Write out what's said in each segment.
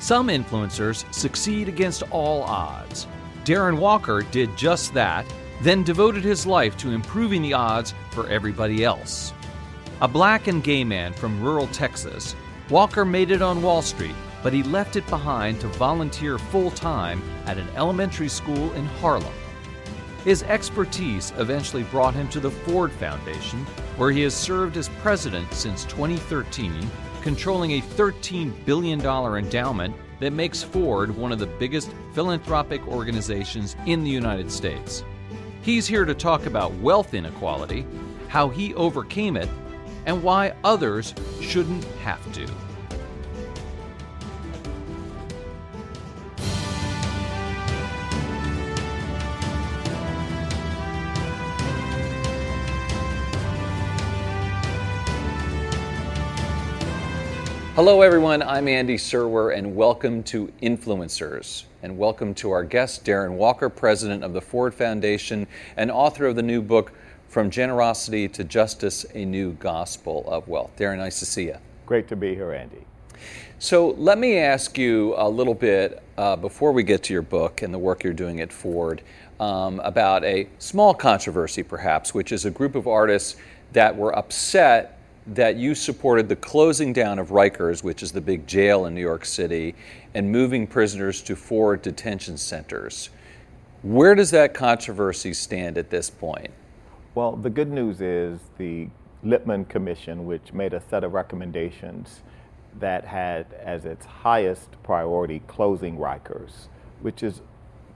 Some influencers succeed against all odds. Darren Walker did just that, then devoted his life to improving the odds for everybody else. A black and gay man from rural Texas, Walker made it on Wall Street, but he left it behind to volunteer full time at an elementary school in Harlem. His expertise eventually brought him to the Ford Foundation, where he has served as president since 2013, controlling a $13 billion endowment that makes Ford one of the biggest philanthropic organizations in the United States. He's here to talk about wealth inequality, how he overcame it, and why others shouldn't have to. Hello, everyone. I'm Andy Serwer, and welcome to Influencers. And welcome to our guest, Darren Walker, president of the Ford Foundation and author of the new book, From Generosity to Justice A New Gospel of Wealth. Darren, nice to see you. Great to be here, Andy. So, let me ask you a little bit uh, before we get to your book and the work you're doing at Ford um, about a small controversy, perhaps, which is a group of artists that were upset that you supported the closing down of Rikers, which is the big jail in New York City, and moving prisoners to four detention centers. Where does that controversy stand at this point? Well, the good news is the Lippman Commission, which made a set of recommendations that had as its highest priority closing Rikers, which is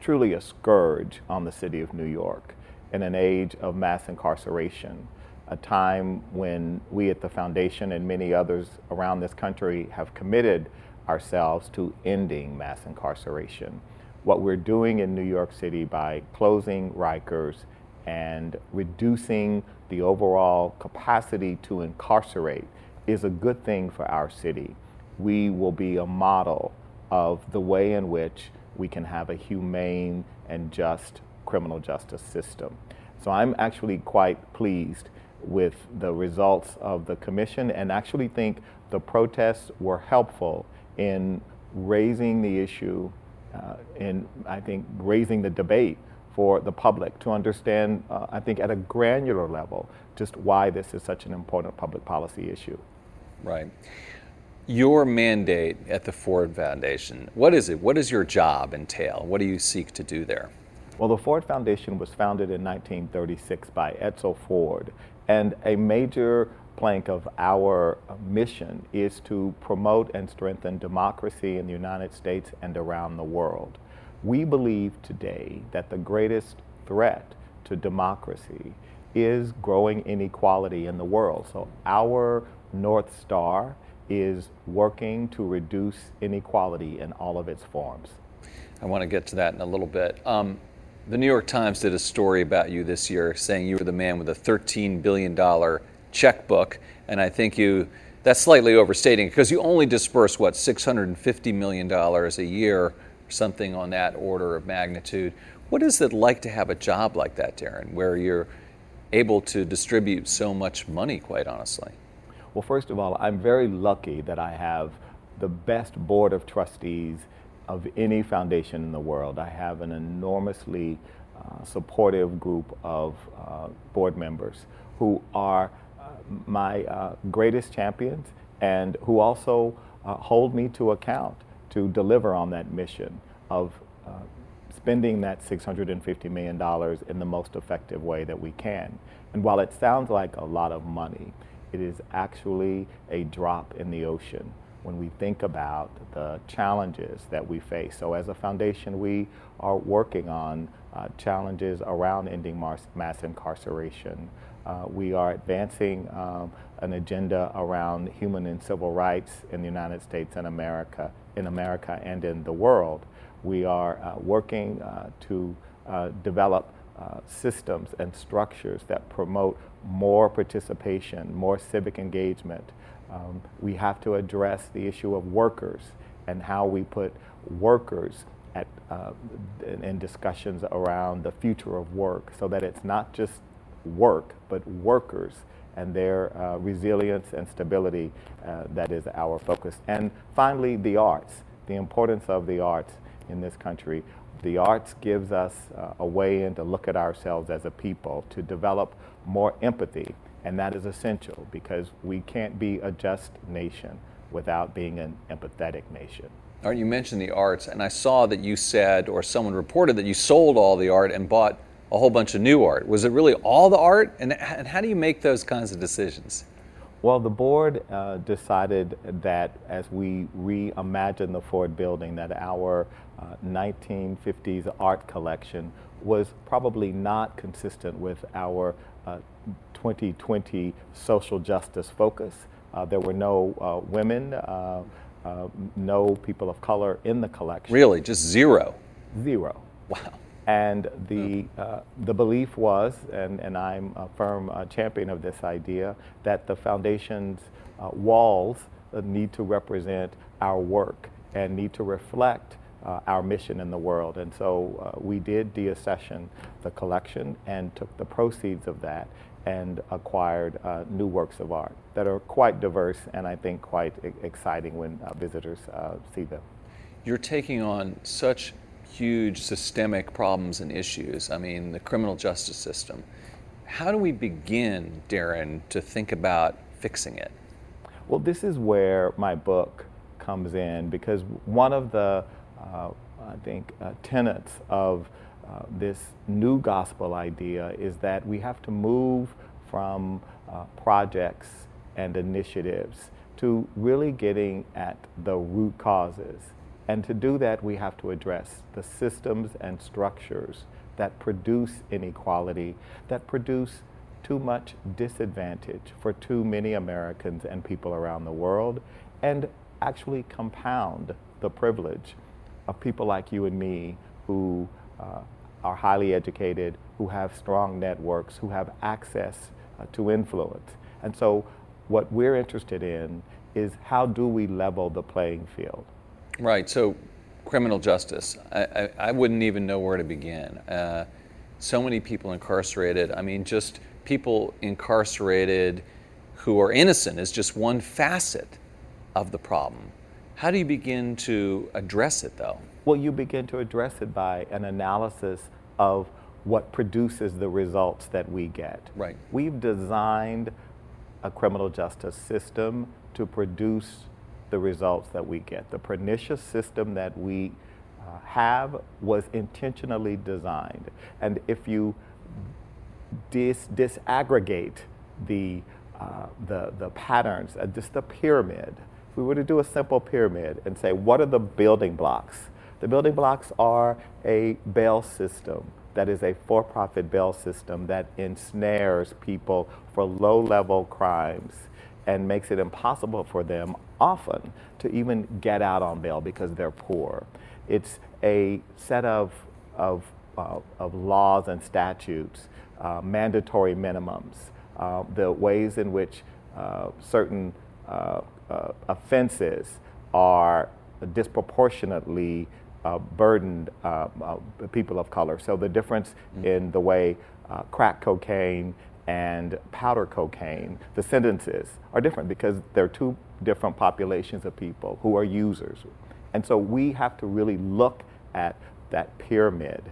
truly a scourge on the city of New York in an age of mass incarceration a time when we at the foundation and many others around this country have committed ourselves to ending mass incarceration. What we're doing in New York City by closing Rikers and reducing the overall capacity to incarcerate is a good thing for our city. We will be a model of the way in which we can have a humane and just criminal justice system. So I'm actually quite pleased with the results of the commission and actually think the protests were helpful in raising the issue uh, and I think raising the debate for the public to understand, uh, I think at a granular level, just why this is such an important public policy issue. Right. Your mandate at the Ford Foundation, what is it? What does your job entail? What do you seek to do there? Well, the Ford Foundation was founded in 1936 by Edsel Ford, and a major plank of our mission is to promote and strengthen democracy in the United States and around the world. We believe today that the greatest threat to democracy is growing inequality in the world. So our North Star is working to reduce inequality in all of its forms. I want to get to that in a little bit. Um, the New York Times did a story about you this year saying you were the man with a $13 billion checkbook. And I think you, that's slightly overstating because you only disperse, what, $650 million a year, something on that order of magnitude. What is it like to have a job like that, Darren, where you're able to distribute so much money, quite honestly? Well, first of all, I'm very lucky that I have the best board of trustees of any foundation in the world. I have an enormously uh, supportive group of uh, board members who are uh, my uh, greatest champions and who also uh, hold me to account to deliver on that mission of spending that $650 million in the most effective way that we can. And while it sounds like a lot of money, it is actually a drop in the ocean when we think about the challenges that we face. So, as a foundation, we are working on uh, challenges around ending mass, mass incarceration. Uh, we are advancing um, an agenda around human and civil rights in the United States and America, in America and in the world. We are uh, working uh, to uh, develop uh, systems and structures that promote more participation, more civic engagement, um, we have to address the issue of workers and how we put workers at, uh, in, discussions around the future of work so that it's not just work, but workers and their uh, resilience and stability uh, that is our focus. And finally, the arts. the importance of the arts in this country. The arts gives us uh, a way in to look at ourselves as a people, to develop more empathy, and that is essential because we can't be a just nation without being an empathetic nation. Art, you mentioned the arts, and I saw that you said, or someone reported that you sold all the art and bought a whole bunch of new art. Was it really all the art? And, and how do you make those kinds of decisions? Well, the board uh, decided that as we reimagine the Ford building, that our uh, 1950s art collection was probably not consistent with our uh, 2020 social justice focus. Uh, there were no uh, women, uh, no people of color in the collection. Really, just zero? Zero. Wow. And the, uh, the belief was, and, and I'm a firm uh, champion of this idea, that the foundation's uh, walls uh, need to represent our work and need to reflect uh, our mission in the world. And so uh, we did deaccession the collection and took the proceeds of that and acquired new works of art that are quite diverse and I think quite exciting when visitors see them. You're taking on such huge systemic problems and issues. I mean, the criminal justice system. How do we begin, Darren, to think about fixing it? Well, this is where my book comes in because one of the, uh, I think, uh, tenets of uh, this new gospel idea is that we have to move from uh, projects and initiatives to really getting at the root causes. And to do that, we have to address the systems and structures that produce inequality, that produce too much disadvantage for too many Americans and people around the world, and actually compound the privilege of people like you and me who uh, are highly educated, who have strong networks, who have access uh, to influence. And so, what we're interested in is how do we level the playing field? Right. So, criminal justice. I, I, I wouldn't even know where to begin. Uh, so many people incarcerated. I mean, just people incarcerated who are innocent is just one facet of the problem. How do you begin to address it, though? Well, you begin to address it by an analysis of what produces the results that we get. Right. We've designed a criminal justice system to produce the results that we get. The pernicious system that we uh, have was intentionally designed. And if you dis- disaggregate the, uh, the, the patterns, uh, just the pyramid, if we were to do a simple pyramid and say, what are the building blocks? The building blocks are a bail system that is a for profit bail system that ensnares people for low level crimes and makes it impossible for them often to even get out on bail because they're poor. It's a set of, of, uh, of laws and statutes, uh, mandatory minimums, uh, the ways in which uh, certain uh, uh, offenses are disproportionately Uh, burdened uh, uh, people of color. So the difference mm-hmm. in the way crack cocaine and powder cocaine, the sentences are different because they're two different populations of people who are users. And so we have to really look at that pyramid.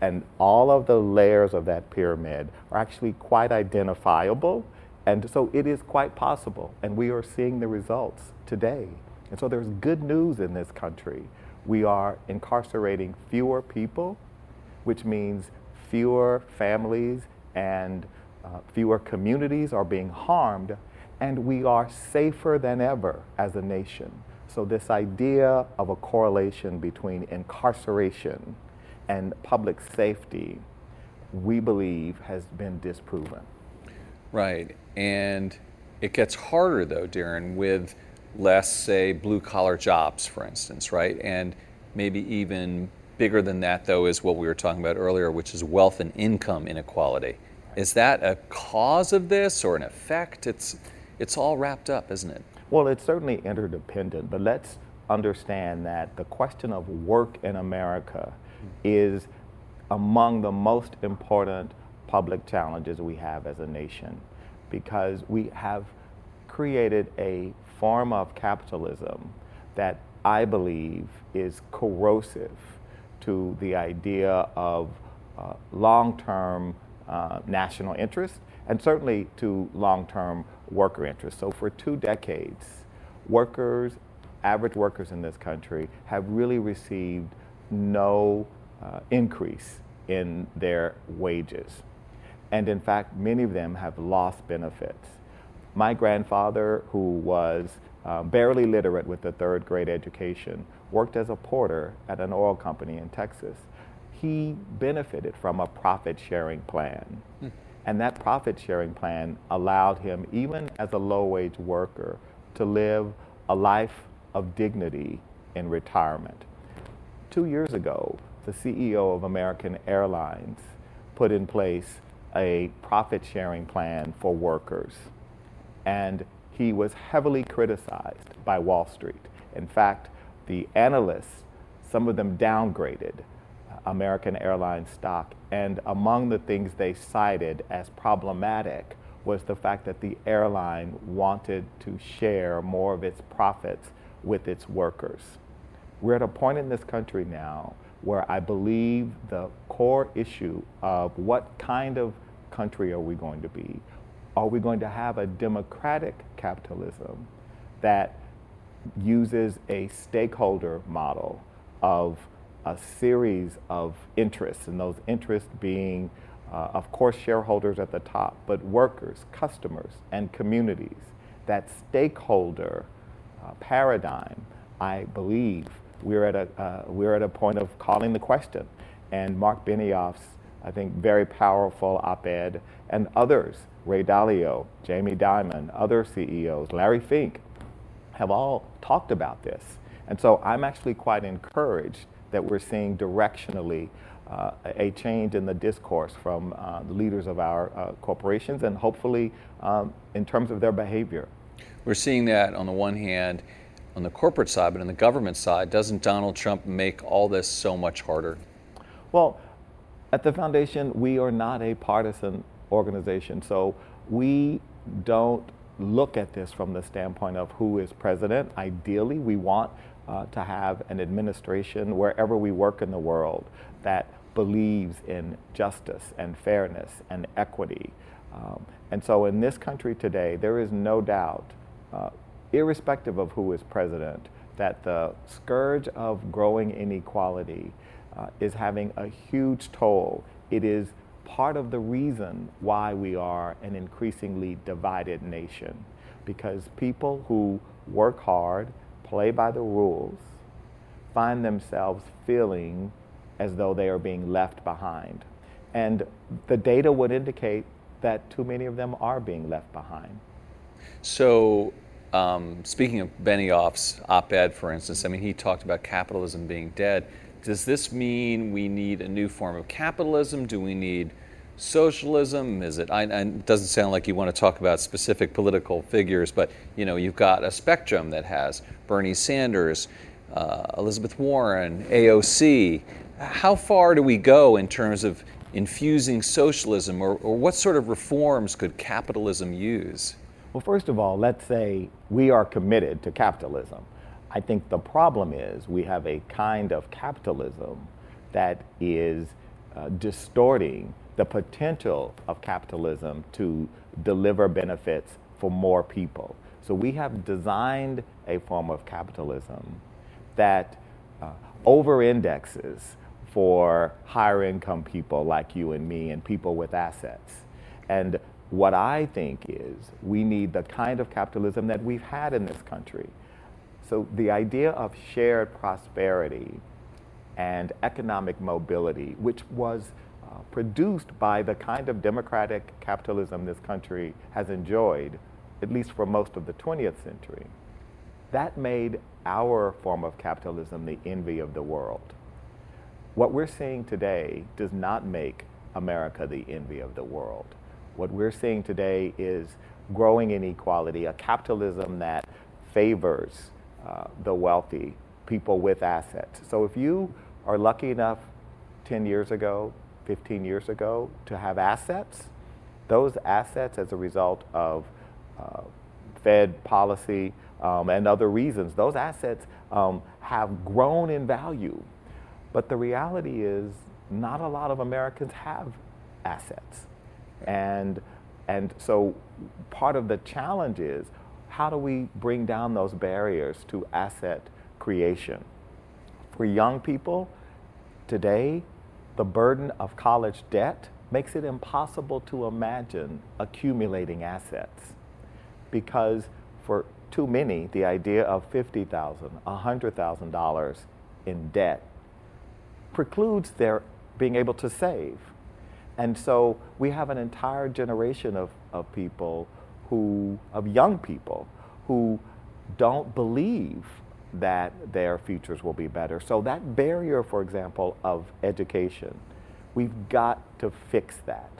And all of the layers of that pyramid are actually quite identifiable. And so it is quite possible. And we are seeing the results today. And so there's good news in this country. We are incarcerating fewer people, which means fewer families and uh, fewer communities are being harmed and we are safer than ever as a nation. So, this idea of a correlation between incarceration and public safety, we believe, has been disproven. Right. And it gets harder, though, Darren, with less, say, blue collar jobs, for instance, right? And maybe even bigger than that, though, is what we were talking about earlier, which is wealth and income inequality. Is that a cause of this or an effect? It's it's all wrapped up, isn't it? Well, it's certainly interdependent, but let's understand that the question of work in America is among the most important public challenges we have as a nation because we have created a form of capitalism that I believe, is corrosive to the idea of uh, long term uh, national interest and certainly to long term worker interest. So, for two decades, workers, average workers in this country, have really received no uh, increase in their wages. And in fact, many of them have lost benefits. My grandfather, who was uh, barely literate with a third grade education, worked as a porter at an oil company in Texas. He benefited from a profit sharing plan. Hmm. And that profit sharing plan allowed him, even as a low wage worker, to live a life of dignity in retirement. Two years ago, the CEO of American Airlines put in place a profit sharing plan for workers. And he was heavily criticized by Wall Street. In fact, the analysts, some of them downgraded uh, American Airlines stock. And among the things they cited as problematic was the fact that the airline wanted to share more of its profits with its workers. We're at a point in this country now where I believe the core issue of what kind of country are we going to be? Are we going to have a democratic capitalism that uses a stakeholder model of a series of interests, and those interests being, uh, of course, shareholders at the top, but workers, customers, and communities. That stakeholder uh, paradigm, I believe, we're at, a, uh, we're at a point of calling the question. And Mark Benioff's, I think, very powerful op ed, and others, Ray Dalio, Jamie Dimon, other CEOs, Larry Fink, have all talked about this. And so I'm actually quite encouraged that we're seeing directionally uh, a change in the discourse from uh, the leaders of our uh, corporations and hopefully um, in terms of their behavior. We're seeing that on the one hand on the corporate side, but on the government side, doesn't Donald Trump make all this so much harder? Well, at the foundation, we are not a partisan organization, so we don't look at this from the standpoint of who is president. Ideally, we want uh, to have an administration wherever we work in the world that believes in justice and fairness and equity. Um, and so in this country today, there is no doubt, uh, irrespective of who is president, that the scourge of growing inequality uh, is having a huge toll. It is part of the reason why we are an increasingly divided nation because people who work hard play by the rules find themselves feeling as though they are being left behind. And the data would indicate that too many of them are being left behind. So, um, speaking of Benioff's op ed, for instance, I mean, he talked about capitalism being dead. Does this mean we need a new form of capitalism? Do we need socialism? Is it? I, it doesn't sound like you want to talk about specific political figures, but you know, you've got a spectrum that has Bernie Sanders, uh, Elizabeth Warren, AOC. How far do we go in terms of infusing socialism, or, or what sort of reforms could capitalism use? Well, first of all, let's say we are committed to capitalism. I think the problem is we have a kind of capitalism that is uh, distorting the potential of capitalism to deliver benefits for more people. So we have designed a form of capitalism that uh, over indexes for higher income people like you and me and people with assets. And what I think is we need the kind of capitalism that we've had in this country. So the idea of shared prosperity and economic mobility, which was uh, produced by the kind of democratic capitalism this country has enjoyed, at least for most of the 20th century, that made our form of capitalism the envy of the world. What we're seeing today does not make America the envy of the world. What we're seeing today is growing inequality, a capitalism that favors uh, the wealthy, people with assets. So if you are lucky enough 10 years ago 15 years ago to have assets. Those assets, as a result of uh, Fed policy, um, and other reasons, those assets um, have grown in value. But the reality is, not a lot of Americans have assets. And, and so part of the challenge is how do we bring down those barriers to asset creation? For young people, today, the burden of college debt makes it impossible to imagine accumulating assets because for too many, the idea of $50,000, $100,000 in debt precludes their being able to save. And so we have an entire generation of, of people who, of young people, who don't believe that their futures will be better. So that barrier, for example, of education, we've got to fix that.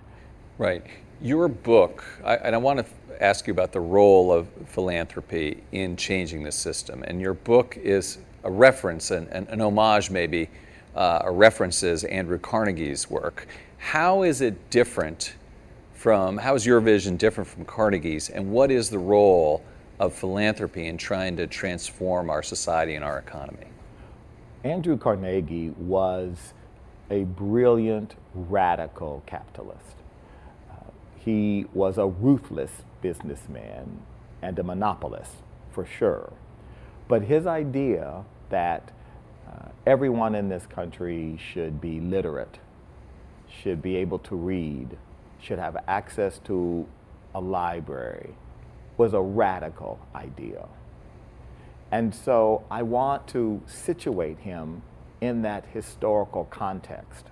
Right. Your book, I, and I want to ask you about the role of philanthropy in changing the system. And your book is a reference, and an, an homage maybe, uh, references Andrew Carnegie's work. How is it different from, how is your vision different from Carnegie's, and what is the role of philanthropy in trying to transform our society and our economy? Andrew Carnegie was a brilliant, radical capitalist. Uh, he was a ruthless businessman and a monopolist, for sure. But his idea that uh, everyone in this country should be literate, should be able to read, should have access to a library, was a radical idea. And so I want to situate him in that historical context.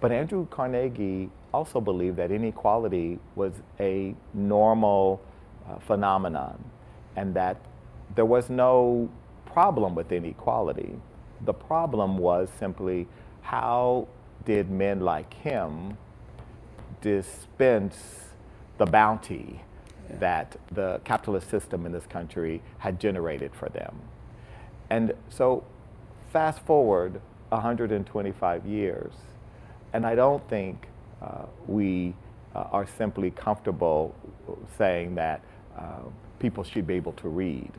But Andrew Carnegie also believed that inequality was a normal uh, phenomenon and that there was no problem with inequality. The problem was simply how did men like him dispense the bounty yeah. that the capitalist system in this country had generated for them. And so, fast forward 125 years, and I don't think uh, we uh, are simply comfortable saying that uh, people should be able to read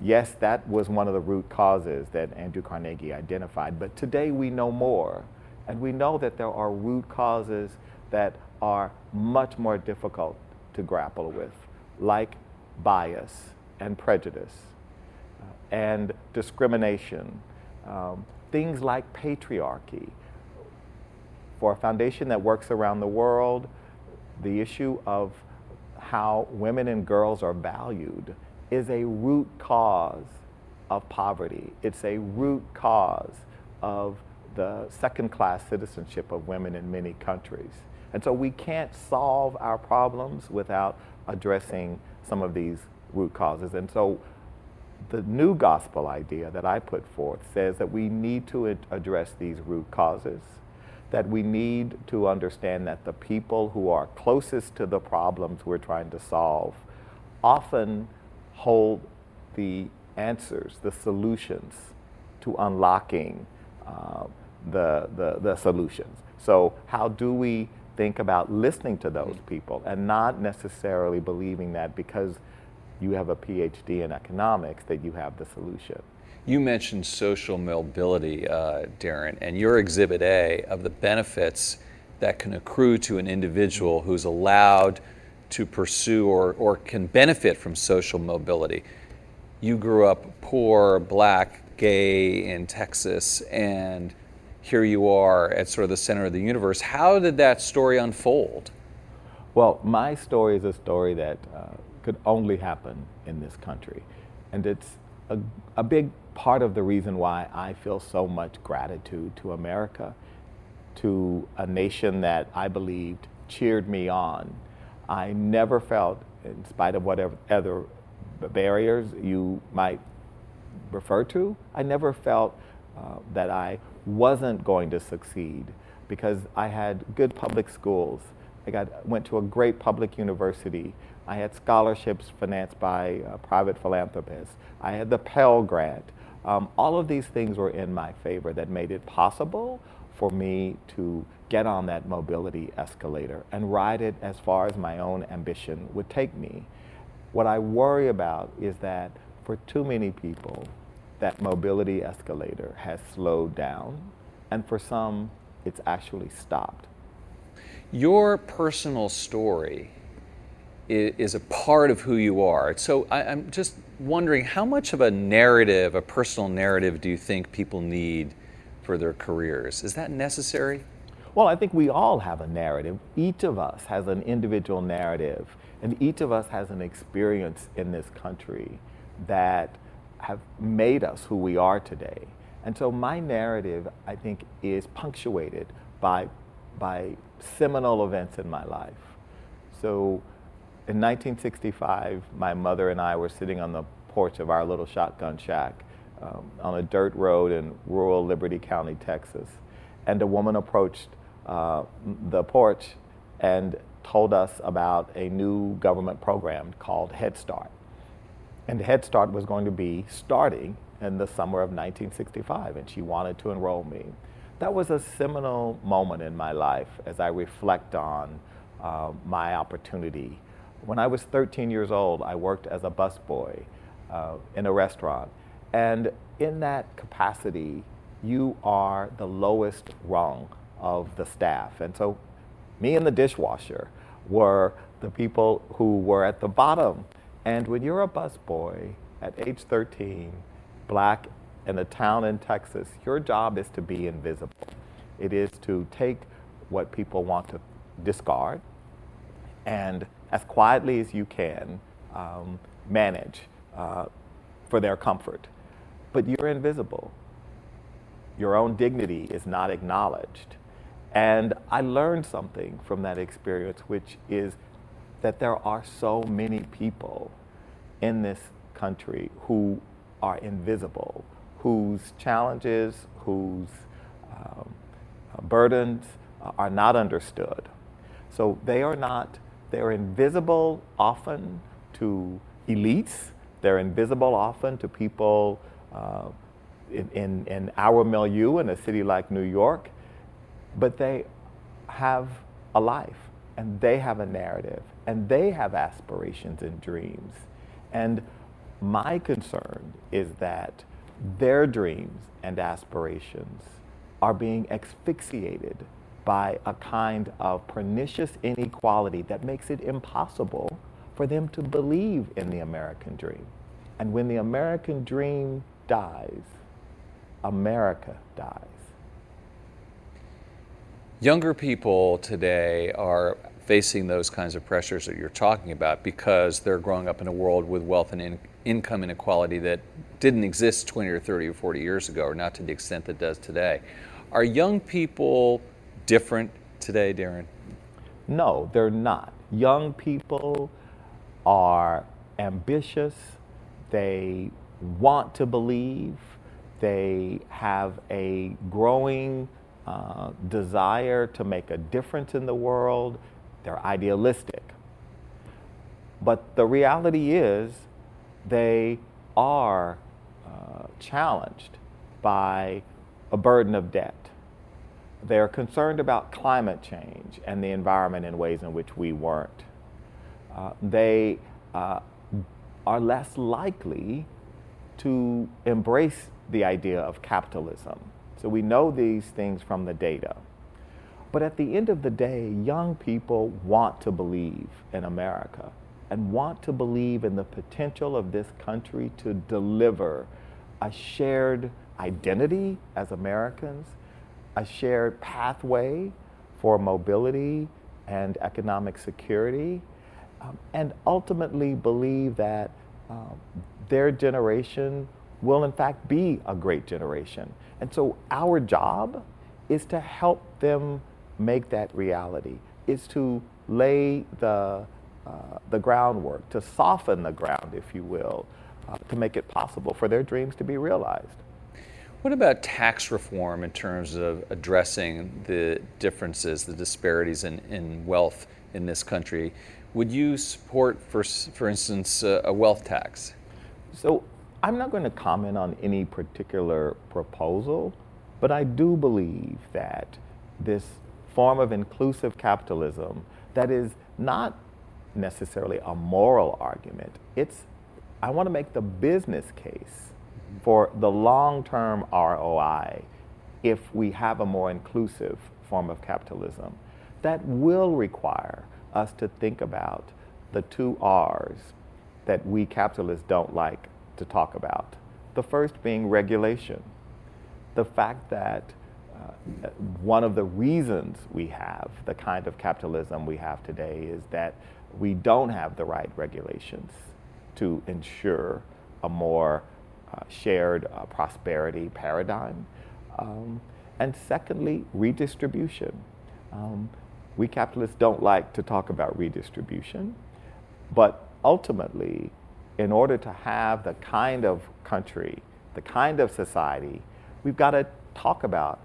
yes, that was one of the root causes that Andrew Carnegie identified, but today we know more. And we know that there are root causes that are much more difficult to grapple with, like bias and prejudice uh, and discrimination, um, things like patriarchy. For a foundation that works around the world, the issue of how women and girls are valued is a root cause of poverty. It's a root cause of the second class citizenship of women in many countries. And so we can't solve our problems without addressing some of these root causes. And so the new gospel idea that I put forth says that we need to address these root causes, that we need to understand that the people who are closest to the problems we're trying to solve often hold the answers, the solutions to unlocking uh, the, the, the solutions. So, how do we think about listening to those people and not necessarily believing that because you have a PhD in economics that you have the solution? You mentioned social mobility, uh, Darren, and your exhibit A of the benefits that can accrue to an individual who's allowed to pursue or, or can benefit from social mobility. You grew up poor, black, gay in Texas, and here you are at sort of the center of the universe. How did that story unfold? Well, my story is a story that uh, could only happen in this country. And it's a, a big part of the reason why I feel so much gratitude to America, to a nation that I believed cheered me on I never felt, in spite of whatever other barriers you might refer to, I never felt uh, that I wasn't going to succeed because I had good public schools. I got, went to a great public university. I had scholarships financed by uh, private philanthropists. I had the Pell Grant. Um, all of these things were in my favor that made it possible for me to get on that mobility escalator and ride it as far as my own ambition would take me. What I worry about is that for too many people, that mobility escalator has slowed down, and for some, it's actually stopped. Your personal story is, a part of who you are. So I, I'm just wondering how much of a narrative, a personal narrative, do you think people need for their careers? Is that necessary? Well, I think we all have a narrative. Each of us has an individual narrative, and each of us has an experience in this country that have made us who we are today. And so my narrative, I think, is punctuated by, by seminal events in my life. So in 1965, my mother and I were sitting on the porch of our little shotgun shack um, on a dirt road in rural Liberty County, Texas. And a woman approached uh, the porch and told us about a new government program called Head Start. And Head Start was going to be starting in the summer of 1965, and she wanted to enroll me. That was a seminal moment in my life as I reflect on uh, my opportunity. When I was 13 years old, I worked as a busboy uh, in a restaurant. And in that capacity, you are the lowest rung of the staff. And so, me and the dishwasher were the people who were at the bottom and when you're a busboy at age 13, black in a town in Texas, your job is to be invisible. It is to take what people want to discard and, as quietly as you can, um, manage uh, for their comfort. But you're invisible. Your own dignity is not acknowledged. And I learned something from that experience, which is that there are so many people in this country who are invisible, whose challenges, whose um, burdens are not understood. So they are not, they're invisible often to elites, they're invisible often to people uh, in, in, in our milieu in a city like New York, but they have a life and they have a narrative and they have aspirations and dreams. And my concern is that their dreams and aspirations are being asphyxiated by a kind of pernicious inequality that makes it impossible for them to believe in the American dream. And when the American dream dies, America dies. Younger people today are facing those kinds of pressures that you're talking about because they're growing up in a world with wealth and in- income inequality that didn't exist 20 or 30 or 40 years ago, or not to the extent that does today. Are young people different today, Darren? No, they're not. Young people are ambitious, they want to believe, they have a growing uh, desire to make a difference in the world. They're idealistic. But the reality is, they are uh, challenged by a burden of debt. They're concerned about climate change and the environment in ways in which we weren't. Uh, they uh, are less likely to embrace the idea of capitalism so we know these things from the data. But at the end of the day, young people want to believe in America and want to believe in the potential of this country to deliver a shared identity as Americans, a shared pathway for mobility and economic security, um, and ultimately believe that um, their generation will in fact be a great generation. And so our job is to help them make that reality, is to lay the, uh, the groundwork, to soften the ground, if you will, uh, to make it possible for their dreams to be realized. What about tax reform in terms of addressing the differences, the disparities in, in wealth in this country? Would you support, for, for instance, a wealth tax? So I'm not going to comment on any particular proposal, but I do believe that this form of inclusive capitalism that is not necessarily a moral argument. It's, I want to make the business case mm-hmm. for the long term ROI if we have a more inclusive form of capitalism. That will require us to think about the two R's that we capitalists don't like to talk about. The first being regulation. The fact that uh, one of the reasons we have the kind of capitalism we have today is that we don't have the right regulations to ensure a more uh, shared uh, prosperity paradigm. Um, and secondly, redistribution. Um, we capitalists don't like to talk about redistribution, but ultimately, in order to have the kind of country, the kind of society, we've got to talk about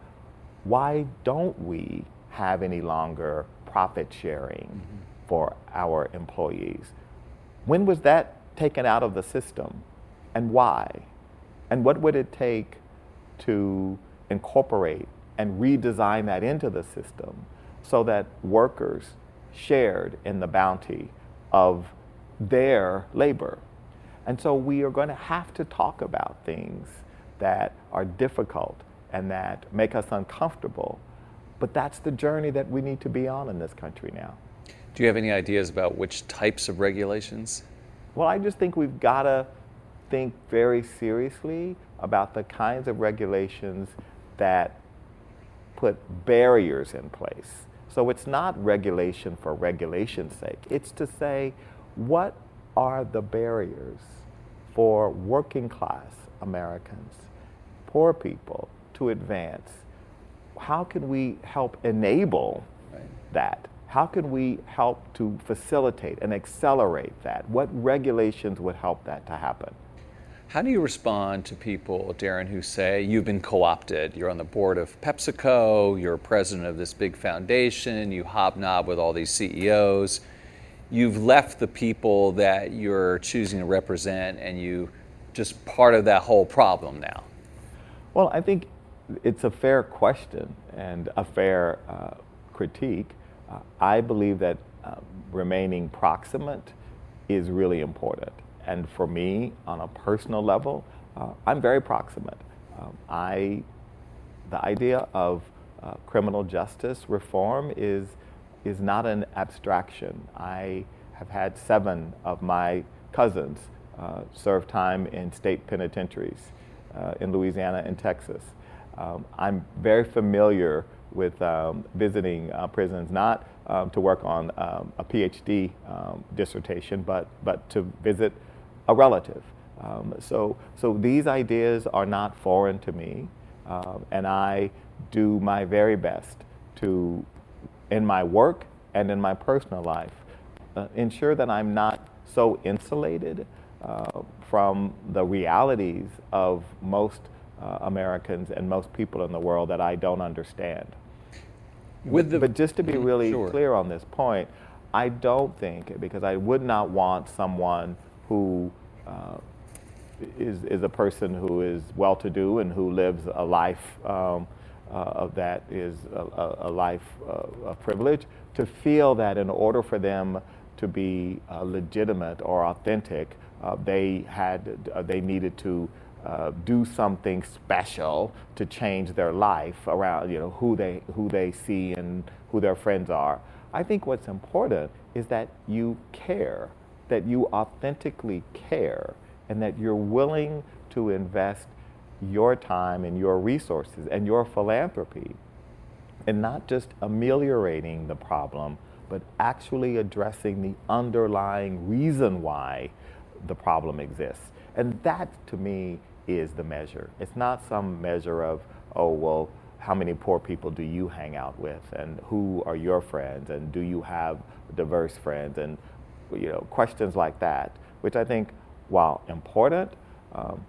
why don't we have any longer profit sharing mm-hmm. for our employees? When was that taken out of the system and why? And what would it take to incorporate and redesign that into the system so that workers shared in the bounty of their labor? And so we are going to have to talk about things that are difficult and that make us uncomfortable. But that's the journey that we need to be on in this country now. Do you have any ideas about which types of regulations? Well, I just think we've got to think very seriously about the kinds of regulations that put barriers in place. So it's not regulation for regulation's sake. It's to say, what are the barriers for working class Americans, poor people, to advance, how can we help enable right. that? How can we help to facilitate and accelerate that? What regulations would help that to happen? How do you respond to people, Darren, who say you've been co opted? You're on the board of PepsiCo, you're president of this big foundation, you hobnob with all these CEOs. You've left the people that you're choosing to represent, and you just part of that whole problem now. Well, I think it's a fair question and a fair uh, critique. Uh, I believe that uh, remaining proximate is really important. And for me, on a personal level, uh, I'm very proximate. Um, I, the idea of uh, criminal justice reform is, is not an abstraction. I have had seven of my cousins uh, serve time in state penitentiaries in Louisiana and Texas. Um, I'm very familiar with um, visiting uh, prisons, not um, to work on um, a PhD um, dissertation, but, but to visit a relative. Um, so, so these ideas are not foreign to me, and I do my very best to, in my work and in my personal life, uh, ensure that I'm not so insulated uh, from the realities of most uh, Americans and most people in the world that I don't understand. With the, but just to be mm-hmm. really sure. clear on this point, I don't think, because I would not want someone who uh, is is, a person who is well to do and who lives a life um, uh, of that is a, a life uh, of privilege to feel that in order for them to be uh, legitimate or authentic, uh, they had they needed to uh, do something special to change their life around you know who they who they see and who their friends are. I think what's important is that you care, that you authentically care, and that you're willing to invest your time and your resources and your philanthropy and not just ameliorating the problem, but actually addressing the underlying reason why the problem exists. And that, to me, is the measure. It's not some measure of, oh, well, how many poor people do you hang out with and who are your friends and do you have diverse friends and you know questions like that which i think while important um,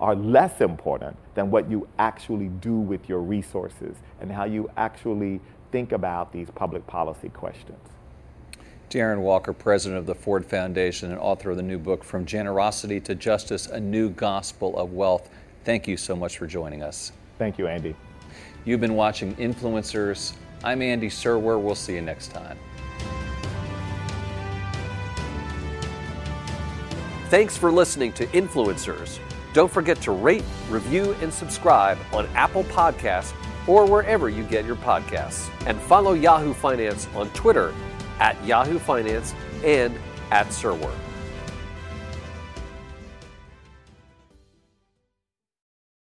are less important than what you actually do with your resources and how you actually think about these public policy questions Darren Walker, president of the Ford Foundation and author of the new book, From Generosity to Justice A New Gospel of Wealth. Thank you so much for joining us. Thank you, Andy. You've been watching Influencers. I'm Andy Serwer. We'll see you next time. Thanks for listening to Influencers. Don't forget to rate, review, and subscribe on Apple Podcasts or wherever you get your podcasts. And follow Yahoo Finance on Twitter at Yahoo Finance and at Serwer.